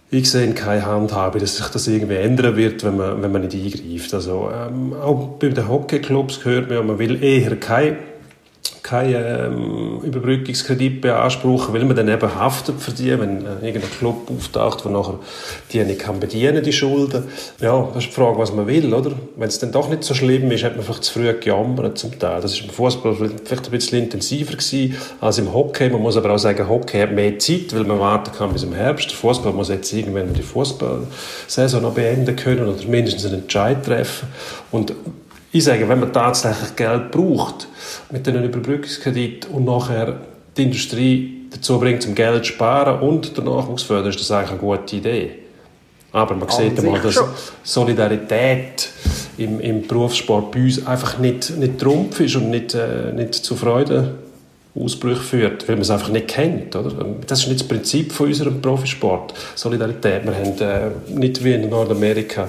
ich sehe keine Handhabe, dass sich das irgendwie ändern wird, wenn man, wenn man nicht eingreift. Also, ähm, auch bei den Hockeyclubs gehört man, man will eher keine keinen ähm, Überbrückungskredit beanspruchen, weil man dann eben haftet für die, wenn äh, irgendein Club auftaucht, der nachher die nicht kann bedienen, die Schulden. Ja, das ist die Frage, was man will, oder? Wenn es dann doch nicht so schlimm ist, hat man vielleicht zu früh gejammert zum Teil. Das ist im Fußball vielleicht ein bisschen intensiver gewesen als im Hockey. Man muss aber auch sagen, Hockey hat mehr Zeit, weil man warten kann bis im Herbst. Der Fußball muss jetzt irgendwann die Fußballsaison noch beenden können oder mindestens einen Entscheid treffen. Und ich sage, wenn man tatsächlich Geld braucht mit einem Überbrückungskredit und nachher die Industrie dazu bringt, zum Geld zu sparen und den Nachwuchs fördern, ist das eigentlich eine gute Idee. Aber man sieht sich einmal, dass schon. Solidarität im, im Berufssport bei uns einfach nicht, nicht Trumpf ist und nicht, äh, nicht zu Freude Ausbrüche führt, weil man es einfach nicht kennt. Oder? Das ist nicht das Prinzip von unserem Profisport, Solidarität. Wir haben äh, nicht wie in Nordamerika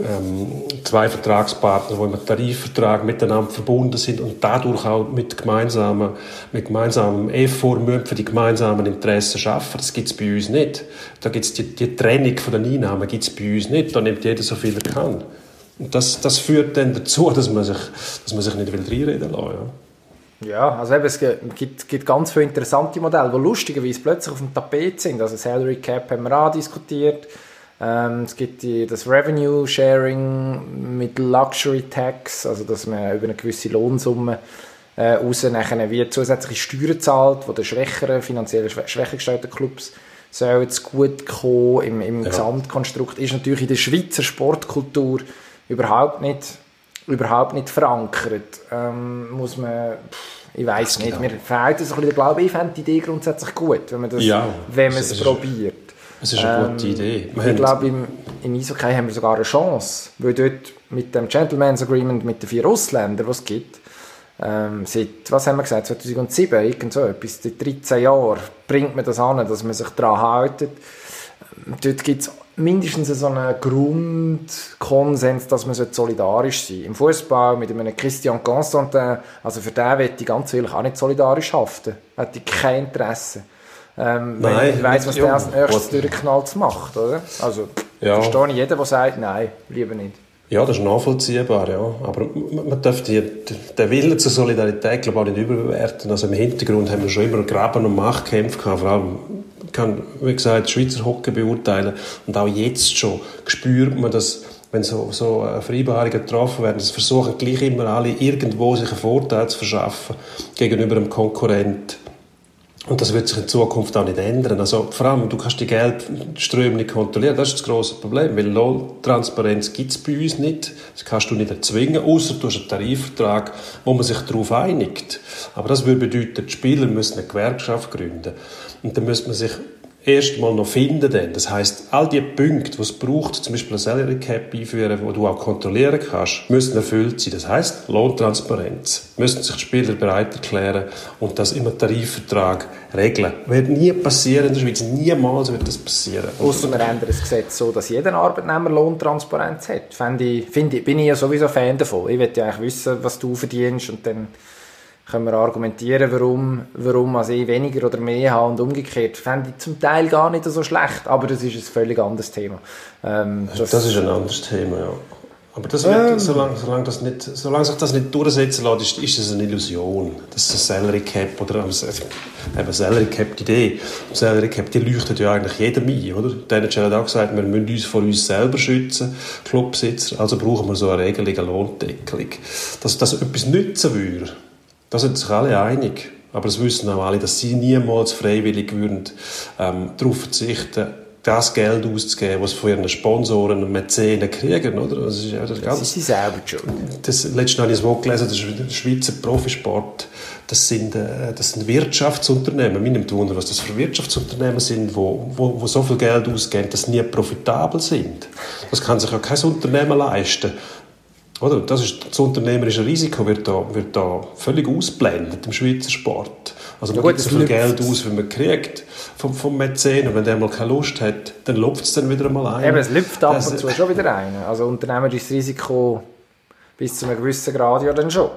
ähm, zwei Vertragspartner, die im Tarifvertrag miteinander verbunden sind und dadurch auch mit gemeinsamen, mit gemeinsamem Effort für die gemeinsamen Interessen schaffen. Das gibt es bei uns nicht. Da gibt's die, die Trennung von den Einnahmen es bei uns nicht. Da nimmt jeder so viel er kann. Und das, das führt dann dazu, dass man sich, dass man sich nicht will reinreden will. Ja. Ja, also eben, es gibt, gibt ganz viele interessante Modelle, die lustigerweise plötzlich auf dem Tapet sind. Also Salary Cap haben wir auch diskutiert. Ähm, es gibt die, das Revenue Sharing mit Luxury Tax, also dass man über eine gewisse Lohnsumme äh, raus nachher wie zusätzliche Steuern zahlt, die den schwächeren, finanziell schwächer gestellten Clubs sollen zu gut kommen im, im ja. Gesamtkonstrukt. Ist natürlich in der Schweizer Sportkultur überhaupt nicht, überhaupt nicht verankert. Ähm, muss man, ich weiß nicht, genau. mir fehlt es ein bisschen, glaube ich, fände die Idee grundsätzlich gut, wenn man das, ja, wenn man es probiert. Das ist eine gute ähm, Idee. Wir ich glaube, im, im Eishockey haben wir sogar eine Chance, weil dort mit dem Gentleman's Agreement mit den vier Ausländern, was es gibt, ähm, seit, was haben wir gesagt, 2007, irgend so etwas, seit 13 Jahren bringt man das an, dass man sich daran hält. Ähm, dort gibt es mindestens so einen Grundkonsens, dass man solidarisch sein sollte. Im Fußball mit einem Christian Constantin, also für den wird ich ganz ehrlich auch nicht solidarisch haften. Hat kein Interesse. Ähm, nein, ich weiss, was der als nächstes durchknallt macht, oder? Also, ja. verstehe ich jeden, der sagt, nein, lieber nicht. Ja, das ist nachvollziehbar, ja. Aber man darf die, den Willen zur Solidarität, glaube ich, auch nicht überbewerten. Also im Hintergrund haben wir schon immer Graben- und Machtkämpfe gehabt. Vor allem, kann, wie gesagt, Schweizer Hockey beurteilen. Und auch jetzt schon spürt man, dass wenn so, so äh, Vereinbarungen getroffen werden, dass versuchen gleich immer alle irgendwo sich einen Vorteil zu verschaffen gegenüber einem Konkurrent. Und das wird sich in Zukunft auch nicht ändern. Also vor allem, du kannst die Geldströme nicht kontrollieren. Das ist das große Problem, weil Lohntransparenz gibt es bei uns nicht. Das kannst du nicht erzwingen, außer du hast einen Tarifvertrag, wo man sich darauf einigt. Aber das würde bedeuten, die Spieler müssen eine Gewerkschaft gründen. Und dann müsste man sich erst mal noch finden. Dann. Das heißt, all die Punkte, die es braucht, zum Beispiel eine Salary Cap einführen, wo du auch kontrollieren kannst, müssen erfüllt sein. Das heißt, Lohntransparenz. Müssen sich die Spieler bereit erklären und das im Tarifvertrag regeln. Wird nie passieren in der Schweiz. Niemals wird das passieren. Außer wir ändern das Gesetz so, dass jeder Arbeitnehmer Lohntransparenz hat. Finde ich, finde ich, bin ich ja sowieso Fan davon. Ich will ja eigentlich wissen, was du verdienst und dann können wir argumentieren, warum, warum also ich weniger oder mehr habe und umgekehrt. Fände ich zum Teil gar nicht so schlecht, aber das ist ein völlig anderes Thema. Ähm, das, das, ist ein anderes Thema, ja. Aber das wird, ähm, solange, solange, das nicht, solange sich das nicht durchsetzen lässt, ist, es eine Illusion. Das ist ein Salary Cap oder eben Salary Cap, die Idee. Salary Cap, die leuchtet ja eigentlich jedem ein, oder? Der hat auch gesagt, wir müssen uns vor uns selber schützen, Clubsitzer, also brauchen wir so eine Regelung, eine Lohndeckelung. Dass das etwas nützen würde, da sind sich alle einig. Aber es wissen auch alle, dass sie niemals freiwillig würden, ähm, darauf verzichten, das Geld auszugeben, was von ihren Sponsoren und Mäzenen kriegen, oder? Das ist, das ganz, das ist sie selber schon. Das, letztens habe ich ein Wort gelesen, der Schweizer Profisport, das sind, äh, das sind Wirtschaftsunternehmen. Mir nimmt Wunder, was das für Wirtschaftsunternehmen sind, wo, wo, wo so viel Geld ausgeben, dass sie nie profitabel sind. Das kann sich ja kein Unternehmen leisten. Oder? Das, ist, das unternehmerische Risiko wird da, wird da völlig ausblendet im Schweizer Sport. Also man ja, gibt so viel Geld aus, wie man kriegt vom, vom Mäzen und wenn der mal keine Lust hat, dann lupft es dann wieder mal ein. Eben, es lüpft ab und zu schon wieder ein. Also unternehmerisches Risiko bis zu einem gewissen Grad ja dann schon.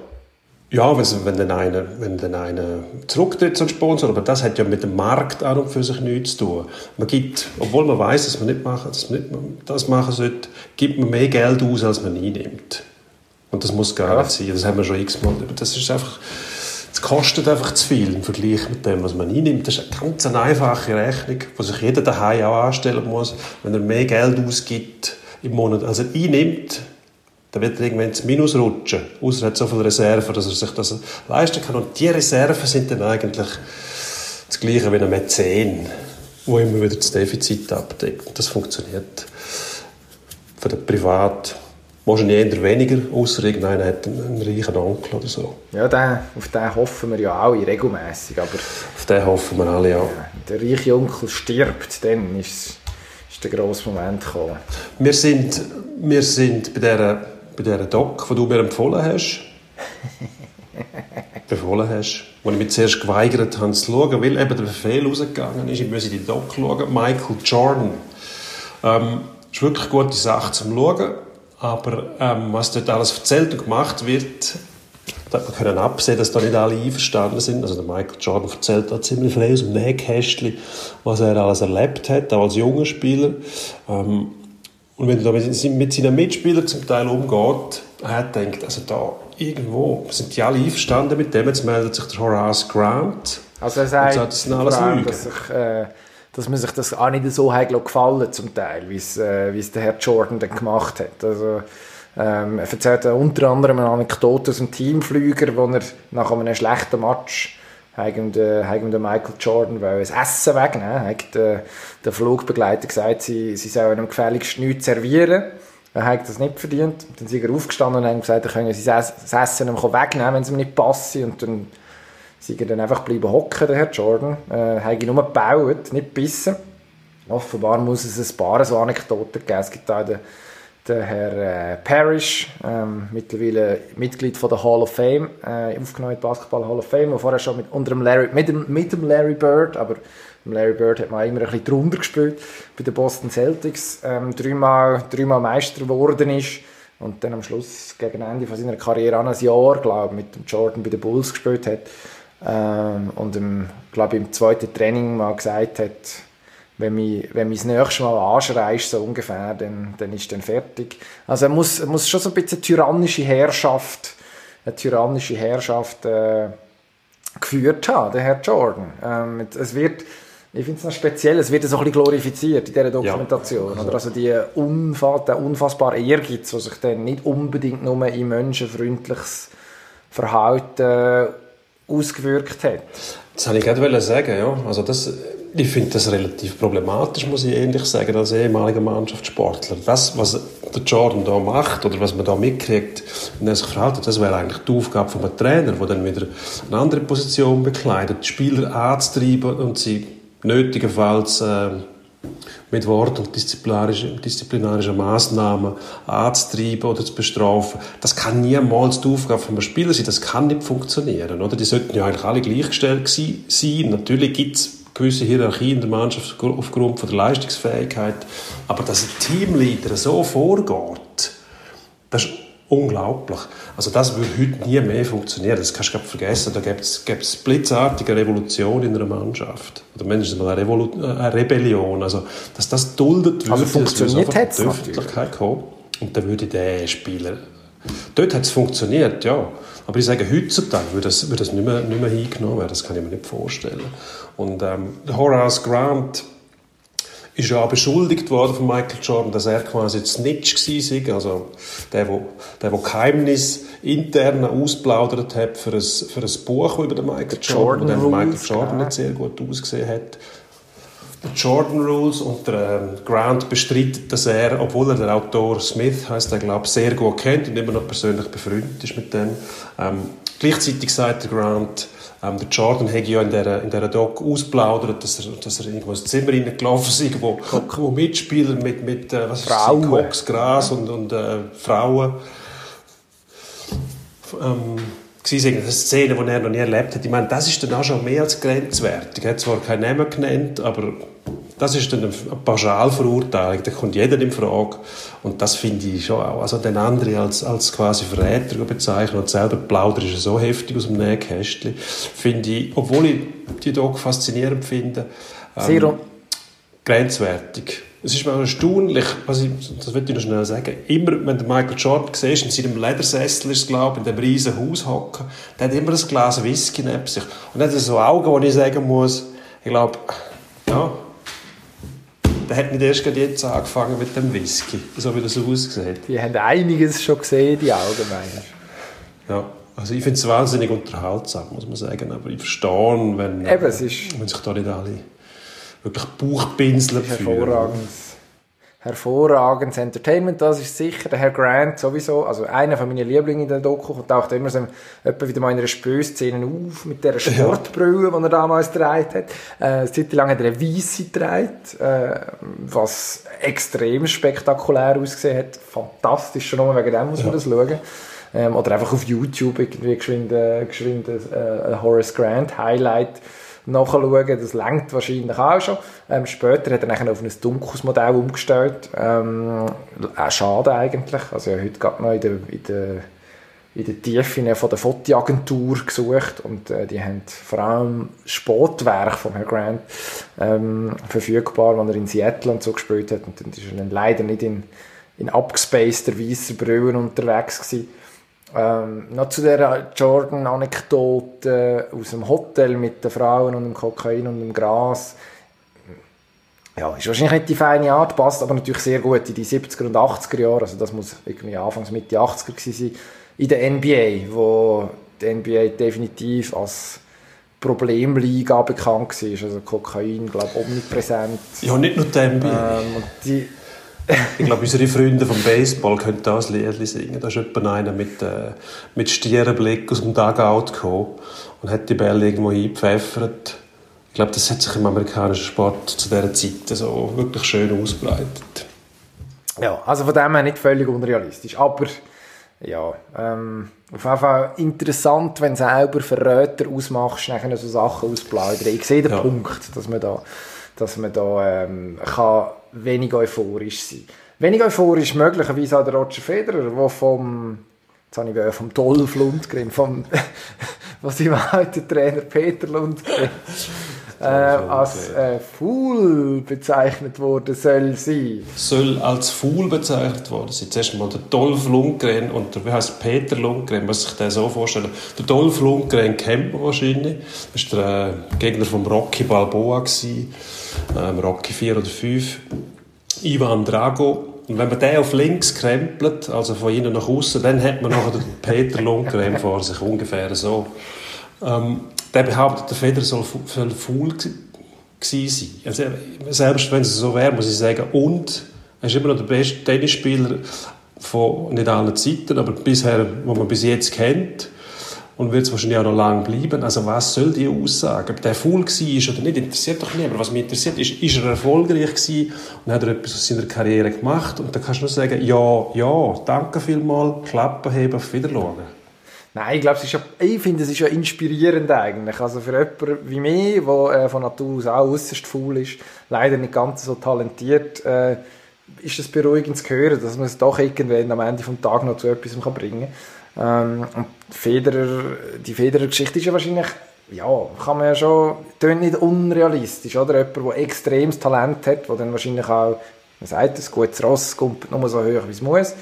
Ja, wenn dann einer, wenn dann einer zurücktritt zum Sponsor, aber das hat ja mit dem Markt an und für sich nichts zu tun. Man gibt, obwohl man weiß, dass man nicht machen, dass man nicht das machen sollte, gibt man mehr Geld aus, als man einnimmt. Und das muss gar nicht sein. Das haben wir schon x-mal. Das ist einfach, es kostet einfach zu viel im Vergleich mit dem, was man einnimmt. Das ist eine ganz einfache Rechnung, die sich jeder daheim auch anstellen muss. Wenn er mehr Geld ausgibt im Monat, als er einnimmt, dann wird er irgendwann ins Minus rutschen. Außer er hat so viele Reserven, dass er sich das leisten kann. Und die Reserven sind dann eigentlich das Gleiche wie ein Mäzen, wo immer wieder das Defizit abdeckt. Das funktioniert für den Privat wahrscheinlich eher weniger, außer irgendeiner hat einen, einen, reichen Onkel oder so. Ja, den, auf den hoffen wir ja alle regelmäßig, aber... Auf den hoffen wir alle, ja. ja der reiche Onkel stirbt, dann ist, ist der grosse Moment gekommen. Wir sind, wir sind bei dieser, bei dieser Doc, die du mir empfohlen hast, befohlen hast, wo ich mich zuerst geweigert habe zu schauen, weil eben der Befehl rausgegangen ist, ich muss in die Doc schauen, Michael Jordan. Ähm, ist wirklich eine gute Sache zum Schauen Aber ähm, was dort alles erzählt und gemacht wird, da hat man können absehen, dass da nicht alle einverstanden sind. Also der Michael Jordan erzählt da ziemlich viel aus dem Nähkästchen, was er alles erlebt hat, auch als junger Spieler. Ähm, und wenn er da mit seinen Mitspielern zum Teil umgeht, er denkt, also da irgendwo sind die alle einverstanden mit dem, jetzt meldet sich der Horace Grant. Also er sagt, und sagt, das sind alles allem, Lügen. dass, sich, äh, dass man sich das auch nicht so hat gefallen zum Teil, wie es, äh, es der Herr Jordan dann gemacht hat. Also, ähm, er erzählt äh, unter anderem eine Anekdote aus dem Teamflüger, wo er nach einem schlechten Match der Michael Jordan das Essen wegnehmen. Hat der, der Flugbegleiter gesagt, sie, sie sollen ihm gefälligst nichts servieren. Er hat das nicht verdient. Dann sind er aufgestanden und haben gesagt, er könne das Essen wegnehmen, wenn es ihm nicht passt. Und dann sind er dann einfach bleiben hocken, der Herr Jordan. Äh, hat ihn nur gebaut, nicht gebissen. Offenbar muss es ein paar so Anekdoten geben. Es gibt auch den, den Herr äh, Parrish, ähm, mittlerweile Mitglied von der Hall of Fame, äh, aufgenommen in die Basketball Hall of Fame, der vorher schon mit, unter dem Larry, mit, dem, mit dem Larry Bird, aber Larry Bird hat man immer ein bisschen drunter gespielt, bei den Boston Celtics, ähm, dreimal, dreimal Meister geworden ist und dann am Schluss gegen Ende von seiner Karriere an ein Jahr, glaube ich, mit dem Jordan bei den Bulls gespielt hat ähm, und im, glaube im zweiten Training mal gesagt hat, wenn mich, wenn mich das nächste Mal anschreist, so ungefähr, dann, dann ist dann fertig. Also er muss, er muss schon so ein bisschen tyrannische Herrschaft, eine tyrannische Herrschaft äh, geführt haben, der Herr Jordan. Ähm, es wird, ich finde es noch speziell, es wird so ein bisschen glorifiziert in dieser Dokumentation. Ja. Oder? Also die unfa der unfassbare Ehrgeiz, der sich dann nicht unbedingt nur in menschenfreundliches Verhalten ausgewirkt hat. Das wollte ich gerade sagen, ja. Also das, ich finde das relativ problematisch, muss ich ehrlich sagen, als ehemaliger Mannschaftssportler. Das, was der Jordan da macht oder was man da mitkriegt, wenn er sich verhält, das wäre eigentlich die Aufgabe von einem Trainer, der dann wieder eine andere Position bekleidet, die Spieler anzutreiben und sie nötigenfalls äh, mit Wort und disziplinarischen, disziplinarischen Maßnahmen anzutreiben oder zu bestrafen. Das kann niemals die Aufgabe von einem Spieler sein. Das kann nicht funktionieren. Oder? Die sollten ja eigentlich alle gleichgestellt sein. Natürlich gibt es gewisse Hierarchie in der Mannschaft aufgrund von der Leistungsfähigkeit. Aber dass ein Teamleader so vorgeht, das ist unglaublich. Also das würde heute nie mehr funktionieren. Das kannst du vergessen. Da gibt es blitzartige Revolution in einer Mannschaft. Oder mindestens eine, Revolu eine Rebellion. Also, dass das duldet würde, Also funktioniert die natürlich. Öffentlichkeit kommen. Und dann würde der Spieler... Dort hat es funktioniert, ja. Aber ich sage, heutzutage würde das, würde das nicht, mehr, nicht mehr hingenommen werden. Das kann ich mir nicht vorstellen. Und ähm, Horace Grant ist ja auch beschuldigt worden von Michael Jordan, dass er quasi Snitch war, also der, der, der, der Geheimnis intern ausplaudert hat für ein, für ein Buch über den Michael Jordan, Jordan wo der Michael Jordan nicht sehr gut ausgesehen hat. Die Jordan Rules und der ähm, Grant bestreitet, dass er, obwohl er den Autor Smith heißt, er glaube sehr gut kennt und immer noch persönlich befreundet ist mit dem. Ähm, gleichzeitig sagt der Grant, ähm, der Jordan hätte ja in dieser, in dieser Doc ausplaudert, dass er, dass er irgendwo ins Zimmer reingelaufen ist, wo, wo Mitspieler mit, mit äh, was ist das, Frauen. Koks, Gras und, und äh, Frauen ähm, gewesen eine Szene, die er noch nie erlebt hat. Ich meine, das ist dann auch schon mehr als grenzwertig. Er hat zwar keinen Namen genannt, aber das ist dann eine Pauschalverurteilung. Da kommt jeder in Frage. Und das finde ich schon auch. Also den anderen als, als quasi Verräter bezeichnen und selber plaudern ist so heftig aus dem Nähkästchen. Finde ich, obwohl ich die Doc faszinierend finde, ähm, grenzwertig. Es ist mir erstaunlich, was ich, das will ich noch schnell sagen, immer, wenn der Michael Jordan siehst, in seinem Ledersessel ist, glaube ich, in dem riesen Haus hocken, der hat immer ein Glas Whisky neben sich. Und er hat so Augen, wo ich sagen muss, ich glaube, ja, der hat nicht erst jetzt angefangen mit dem Whisky, so wie das aussieht. Die haben einiges schon gesehen, die Allgemeiner. Ja. Also ich finde es wahnsinnig unterhaltsam, muss man sagen, aber ich verstehe, wenn, Eben, es ist- wenn sich da nicht alle wirklich Bauchpinseln. Hervorragendes, hervorragendes Entertainment, das ist sicher. Der Herr Grant sowieso, also einer von meinen Lieblingen in der Doku, und taucht immer so etwa wieder mal in einer Spösszene auf, mit der Sportbrille, die er damals getragen hat. Äh, eine Zeit lang hat er eine weisse getragen, äh, was extrem spektakulär ausgesehen hat. Fantastisch, schon nur wegen dem muss man das schauen. Ähm, oder einfach auf YouTube irgendwie geschwind, äh, geschwind äh, Horace Grant Highlight nachschauen. Das lenkt wahrscheinlich auch schon. Ähm, später hat er dann auf ein dunkles Modell umgestellt. Ähm, auch schade eigentlich. Also ja, heute gerade noch in der, in der in der Tiefe von der Fotoagentur gesucht und äh, die haben vor allem Sportwerk von Herrn Grant ähm, verfügbar, wenn er in Seattle und so gespielt hat und dann ist er dann leider nicht in, in abgespaceter weißer Brille unterwegs gewesen. Ähm, noch zu der Jordan-Anekdote aus dem Hotel mit den Frauen und dem Kokain und dem Gras. Ja, ist wahrscheinlich nicht die feine Art, passt aber natürlich sehr gut in die 70er und 80er Jahre. Also das muss irgendwie Anfangs Mitte 80er gewesen sein in der NBA, wo die NBA definitiv als Problemliga bekannt war. Also Kokain, glaube ich, omnipräsent. Ja, nicht nur die NBA. Ähm, die ich glaube, unsere Freunde vom Baseball können das Lied singen. Da ist jemand einer mit, äh, mit Stierenblick aus dem Dugout gekommen und hat die Bälle irgendwo eingepfeffert. Ich glaube, das hat sich im amerikanischen Sport zu dieser Zeit so wirklich schön ausbreitet. Ja, also von dem her nicht völlig unrealistisch. Aber ja, ähm, auf jeden Fall interessant, wenn du selber Verräter ausmachst, nachher so Sachen ausplaudern. Ich sehe den ja. Punkt, dass man da, dass man da ähm, kann wenig euphorisch sein kann. Wenig euphorisch möglicherweise auch der Roger Federer, der vom, jetzt habe ich vom Dolph Lundgren, vom, was ich heute Trainer Peter Lundgren, äh, als äh, Fool bezeichnet worden soll sein. Soll als Fool bezeichnet worden sein. Zuerst mal der Dolph Lundgren und der, wie heißt Peter Lundgren, muss sich den so vorstellen. Der Dolph Lundgren kennt man wahrscheinlich. Das war der äh, Gegner von Rocky Balboa, gewesen, ähm, Rocky 4 oder 5. Ivan Drago. Und wenn man den auf links krempelt, also von innen nach außen, dann hat man nachher den Peter Lundgren vor sich, ungefähr so. Ähm, der behauptet, der Federer soll, soll faul sein. Also, selbst wenn es so wäre, muss ich sagen, und er ist immer noch der beste Tennisspieler von nicht allen Zeiten, aber bisher, wo man bis jetzt kennt und wird es wahrscheinlich auch noch lange bleiben. Also was soll die Aussage? Ob der faul war oder nicht, interessiert doch niemand. Was mich interessiert ist, ist er erfolgreich gewesen und hat er etwas aus seiner Karriere gemacht? Und dann kannst du nur sagen, ja, ja, danke vielmals, Klappen heben, auf Wiedersehen. Nein, ich glaube, ja, ich finde, es ist ja inspirierend eigentlich. Also für jemanden wie mich, der äh, von Natur aus auch äußerst faul ist, leider nicht ganz so talentiert, äh, ist es beruhigend zu hören, dass man es doch irgendwann am Ende des Tages noch zu etwas bringen kann. Ähm, und die Federer, die Federer-Geschichte ist ja wahrscheinlich, ja, kann man ja schon, tönt nicht unrealistisch, oder? Jemand, der extremes Talent hat, der dann wahrscheinlich auch, man sagt, ein gutes Ross kommt nur so hoch, wie es muss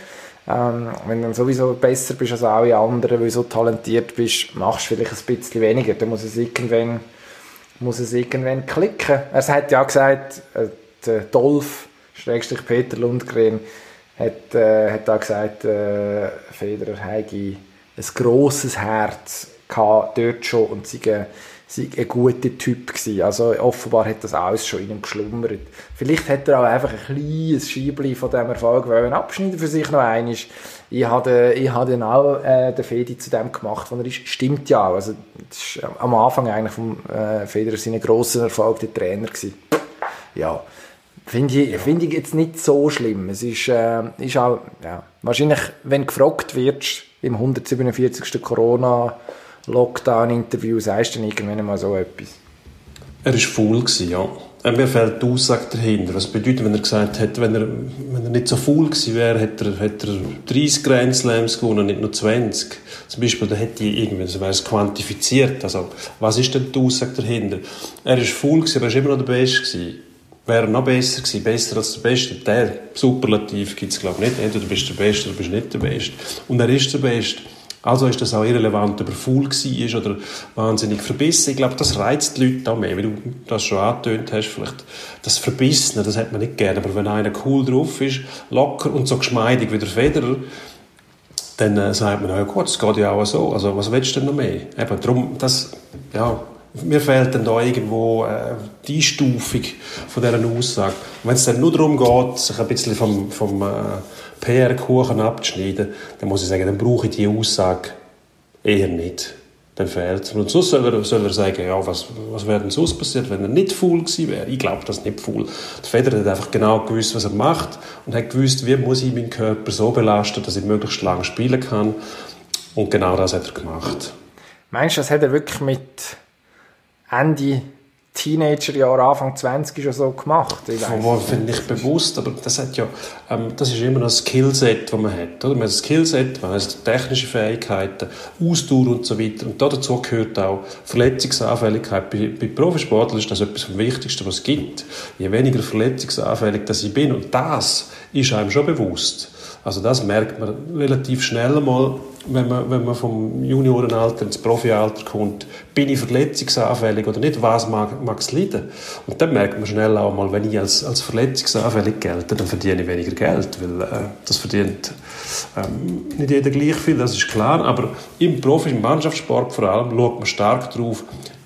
ähm, wenn du dann sowieso besser bist als alle anderen, weil du so talentiert bist, machst du vielleicht ein bisschen weniger. Dann muss es irgendwann, muss es irgendwann klicken. Er hat ja auch gesagt, äh, der Dolph, Schrägstrich Peter Lundgren, hat, äh, hat auch gesagt, äh, Federer hätte ein grosses Herz gehabt, dort schon und sei sei ein guter Typ gewesen. Also offenbar hat das alles schon in ihm geschlummert. Vielleicht hat er auch einfach ein kleines Scheibli von diesem Erfolg wollen abschneiden für sich noch einmal. Ich habe, ich habe dann auch äh, den Fedi zu dem gemacht, wo er ist. Stimmt ja auch. Also, das ist am Anfang eigentlich vom äh, Federer seinen grossen Erfolg der Trainer gewesen. Ja. Finde ich, find ich jetzt nicht so schlimm. Es ist, äh, ist auch, ja, wahrscheinlich, wenn gefragt wirst, im 147. Corona Lockdown-Interview sagst du dann irgendwann mal so etwas? Er war faul, ja. Äh, mir fehlt die Aussage dahinter. Was bedeutet, wenn er gesagt hat, wenn er, wenn er nicht so faul gewesen wäre, hätte er, hätte er 30 Grand Slams gewonnen, nicht nur 20. Zum Beispiel, da hätte ich irgendwie, so wäre es quantifiziert. Also, was ist denn die Aussage dahinter? Er war faul gewesen, aber er war immer noch der Beste gewesen. Wäre noch besser gewesen, besser als der Beste. Der Superlativ gibt es, glaube ich, nicht. Entweder du bist der Beste oder du bist nicht der Beste. Und er ist der Beste. Also ist das auch irrelevant, ob er faul war oder wahnsinnig verbissen. Ich glaube, das reizt die Leute auch mehr, wie du das schon angetönt hast. Vielleicht das Verbissene, das hat man nicht gerne. Aber wenn einer cool drauf ist, locker und so geschmeidig wie der Federer, dann äh, sagt man, ja gut, es geht ja auch so. Also was willst du denn noch mehr? Eben, darum, das, ja, mir fehlt dann da irgendwo äh, die Einstufung von dieser Aussage. Wenn es dann nur darum geht, sich ein bisschen vom, vom äh, PR-Kuchen abzuschneiden, dann muss ich sagen, dann brauche ich die Aussage eher nicht. Dann fehlt es. Und sonst soll er, soll er sagen, ja, was, was wäre denn sonst passiert, wenn er nicht faul gewesen wäre? Ich glaube, das ist nicht faul. Der Federer hat einfach genau gewusst, was er macht und hat gewusst, wie muss ich meinen Körper so belasten, dass ich möglichst lange spielen kann. Und genau das hat er gemacht. Meinst du, das hat er wirklich mit Ende Teenagerjahren, Anfang 20 schon so gemacht. Ich weiss Von wo finde ich bewusst, aber das hat ja, ähm, das ist immer ein Skillset, das man hat, oder? Man hat ein Skillset, man hat technische Fähigkeiten, Ausdauer und so weiter. Und dazu gehört auch Verletzungsanfälligkeit. Bei, bei Profisportlern ist das etwas vom Wichtigsten, was es gibt. Je weniger verletzungsanfällig dass ich bin, und das ist einem schon bewusst. Also das merkt man relativ schnell mal, wenn man, wenn man vom Juniorenalter ins Profialter kommt. Bin ich verletzungsanfällig oder nicht? Was mag, mag es leiden? Und dann merkt man schnell auch mal, wenn ich als, als verletzungsanfällig gelte, dann verdiene ich weniger Geld, weil äh, das verdient ähm, nicht jeder gleich viel, das ist klar. Aber im Profi, im Mannschaftssport vor allem, schaut man stark darauf,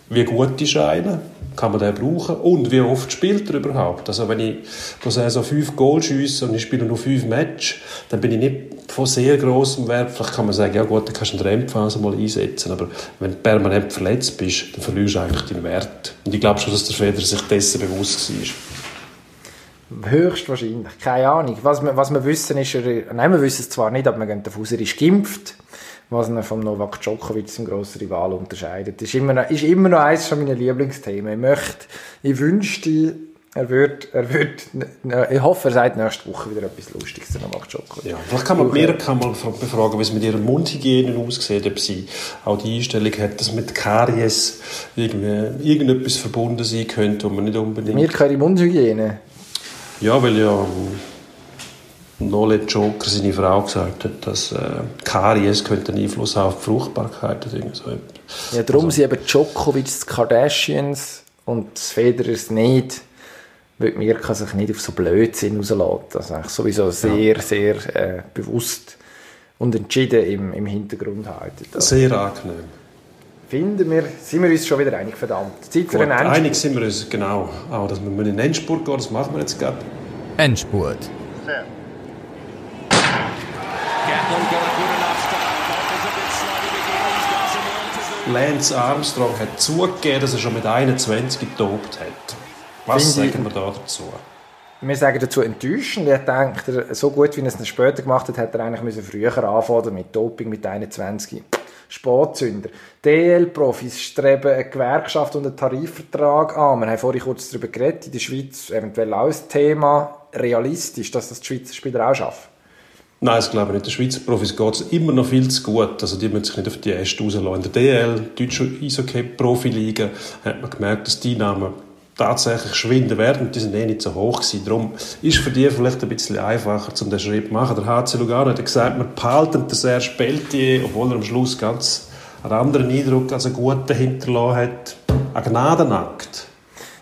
wie gut ist einer, kann man den brauchen und wie oft spielt er überhaupt. Also wenn ich pro Saison fünf Goal schiesse und ich spiele nur fünf Matches, dann bin ich nicht von sehr grossem Wert. Vielleicht kann man sagen, ja gut, dann kannst du eine Trendphase mal einsetzen, aber wenn du permanent verletzt bist, dann verlierst du eigentlich deinen Wert. Und ich glaube schon, dass der Federer sich dessen bewusst war. Höchstwahrscheinlich, keine Ahnung. Was wir, was wir wissen ist, er, nein, wir wissen es zwar nicht, aber wir gehen davon aus, er ist geimpft, was ihn von Novak Djokovic, zum grossen Rival, unterscheidet. Das ist immer noch, ist immer noch eines von meinen Lieblingsthemen. Ich möchte, ich wünschte, er wird, er wird, ich hoffe, er sagt nächste Woche wieder etwas Lustiges zu Novak Djokovic. Ja, vielleicht kann man Mirka mal befragen, wie es mit ihrer Mundhygiene aussieht, ob sie auch die Einstellung hat, dass mit Karies irgendetwas verbunden sein könnte, wo man nicht unbedingt... Mirka, ihre Mundhygiene? Ja, weil ja Knowledge Joker, seine Frau, gesagt hat, dass äh, Karies könnte einen Einfluss haben auf die Fruchtbarkeit oder irgend so etwas. Ja, darum sind eben Djokovic, die Kardashians und das Federers nicht, weil Mirka sich nicht auf so Blödsinn rauslässt. Also eigentlich sowieso sehr, sehr äh, bewusst und entschieden im, im Hintergrund halten. Also, Sehr angenehm. finden wir, sind wir uns schon wieder einig, verdammt. Zeit für Gut, einen Endspurt. einig sind wir uns, genau. Auch, dass wir in den Endspurt gehen, das machen wir jetzt gerade. Endspurt. Lance Armstrong hat zugegeben, dass er schon mit 21 getobt hat. Was Finde sagen wir da dazu? Wir sagen dazu enttäuschend. Ich denke, er- so gut wie er es später gemacht hat, hätte er eigentlich müssen früher anfangen mit Doping mit 21. Spatzünder. DL-Profis streben eine Gewerkschaft und einen Tarifvertrag an. Wir haben vorhin kurz darüber geredet, in der Schweiz eventuell auch ein Thema. Realistisch, dass das die Schweizer Spieler auch schaffen. Nein, das glaube ich nicht. Den Schweizer Profis geht es immer noch viel zu gut. Also die müssen sich nicht auf die Äste rauslassen. In der DL, deutsche Eishockey-Profiliga, hat man gemerkt, dass die Namen tatsächlich schwinden werden die sind eh nicht so hoch gewesen. Darum ist für die vielleicht ein bisschen einfacher, um den Schritt zu machen. Der HC Lugano hat gesagt, man behalten den Serge Pelletier, obwohl er am Schluss ganz einen anderen Eindruck als einen guten hinterlassen hat. Ein Gnadenakt.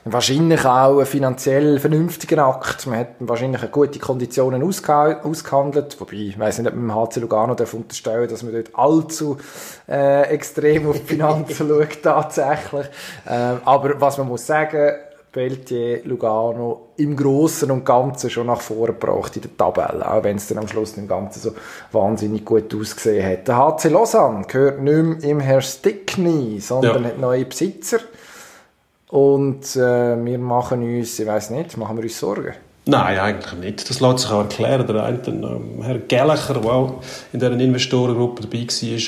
Wahrscheinlich auch ein finanziell vernünftiger Akt. Man hat wahrscheinlich gute Konditionen ausgeha- ausgehandelt. Wobei, ich weiss nicht, ob man im HC Lugano darf unterstellen dass man dort allzu äh, extrem auf die Finanzen schaut, tatsächlich. Ähm, aber was man muss sagen, Peltier Lugano im Großen und Ganzen schon nach vorne gebracht in der Tabelle, auch wenn es dann am Schluss im Ganzen so wahnsinnig gut ausgesehen hat. Der HC Lausanne gehört nicht mehr im Herr Stickney, sondern Ja. hat neue Besitzer. Und äh, wir machen uns, ich weiß nicht, machen wir uns Sorgen. Nein, eigentlich nicht. Das lässt sich auch erklären. Der eine, ähm, Herr Gallagher, der auch in dieser Investorengruppe dabei war,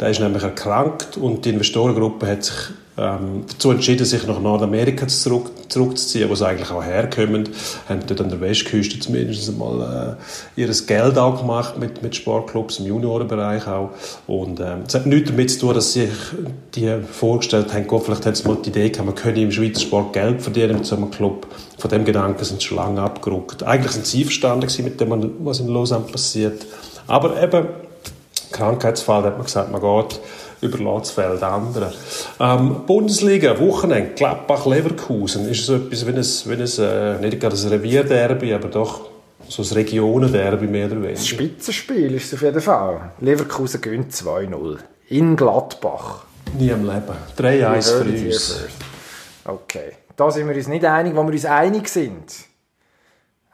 der ist nämlich erkrankt und die Investorengruppe hat sich ähm, dazu entschieden, sich nach Nordamerika zurück, zurückzuziehen, wo sie eigentlich auch herkommen. Haben dort an der Westküste zumindest einmal äh, ihr Geld auch gemacht mit, mit Sportclubs im Juniorenbereich auch. Und ähm, es hat nichts damit zu tun, dass sich die vorgestellt haben, Gott, vielleicht haben sie mal die Idee gehabt, man könne im Schweizer Sport Geld verdienen mit so einem Club. Von dem Gedanken sind sie schon lange abgerückt. Eigentlich sind sie einverstanden mit dem, was in Lausanne passiert. Aber eben, Krankheitsfall, da hat man gesagt, man geht überlässt das Feld anderen. Ähm, Bundesliga, Wochenende, Gladbach-Leverkusen, ist so etwas wie ein, wie ein äh, nicht gerade ein Revierderby, aber doch so ein Regionenderby mehr oder Das weniger. Spitzenspiel ist es auf jeden Fall. Leverkusen gewinnt 2-0. In Gladbach. Nie im Leben. 3-1 für uns. Okay. Da sind wir uns nicht einig, wo wir uns einig sind.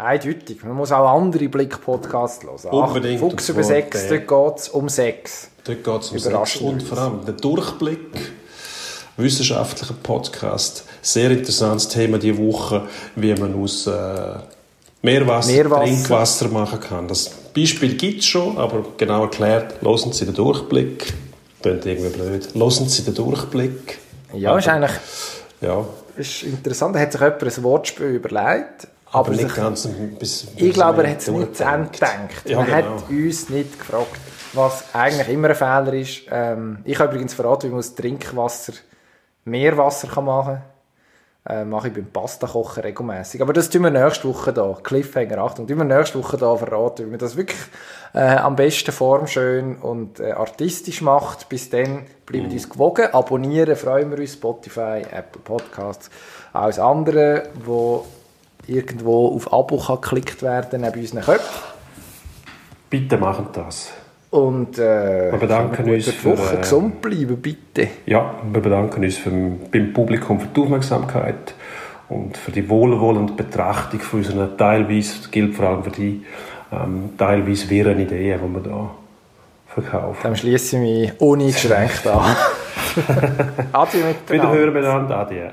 Eindeutig. Man muss auch andere Blick-Podcasts hören. Unbedingt, Fuchs über Sex, der. dort geht es um Sex. Dort geht es um Sex und vor allem der Durchblick. Wissenschaftlicher Podcast. Sehr interessantes Thema diese Woche, wie man aus äh, Meerwasser, Meerwasser. Trinkwasser machen kann. Das Beispiel gibt es schon, aber genau erklärt, hören Sie den Durchblick. Klingt irgendwie blöd. Hören Sie den Durchblick. Ja, ist eigentlich... Ja, ist interessant. Da hat sich jemand ein Wortspiel überlegt. Aber, Aber nicht ganz bis, bis ich glaube, er hat es nicht zu Ende gedacht. Ja, Man genau. hat uns nicht gefragt, was eigentlich immer ein Fehler ist. Ähm, ich habe übrigens verraten, wie man aus Trinkwasser Meerwasser kann machen kann. Äh, mache ich beim Pasta-Kochen regelmäßig. Aber das tun wir nächste Woche da. Cliffhanger, Achtung, tun wir nächste Woche da verraten, wie man das wirklich äh, am besten formschön und äh, artistisch macht. Bis dann bleiben Mhm. uns gewogen. Abonnieren freuen wir uns. Spotify, Apple Podcasts, alles andere, wo irgendwo auf Abo kann geklickt werden neben unseren Köpfen. Bitte machen das. Und äh, Wir bedanken uns für, Woche. äh, Gesund bleiben, bitte. Ja, wir bedanken uns für, beim Publikum für die Aufmerksamkeit und für die wohlwollende Betrachtung von unseren teilweise, das gilt vor allem für die, ähm, teilweise wirren Ideen, die wir da verkaufen. Dann schließe ich mich ohne geschränkt an. Adieu miteinander. Wiederhören miteinander. Adieu.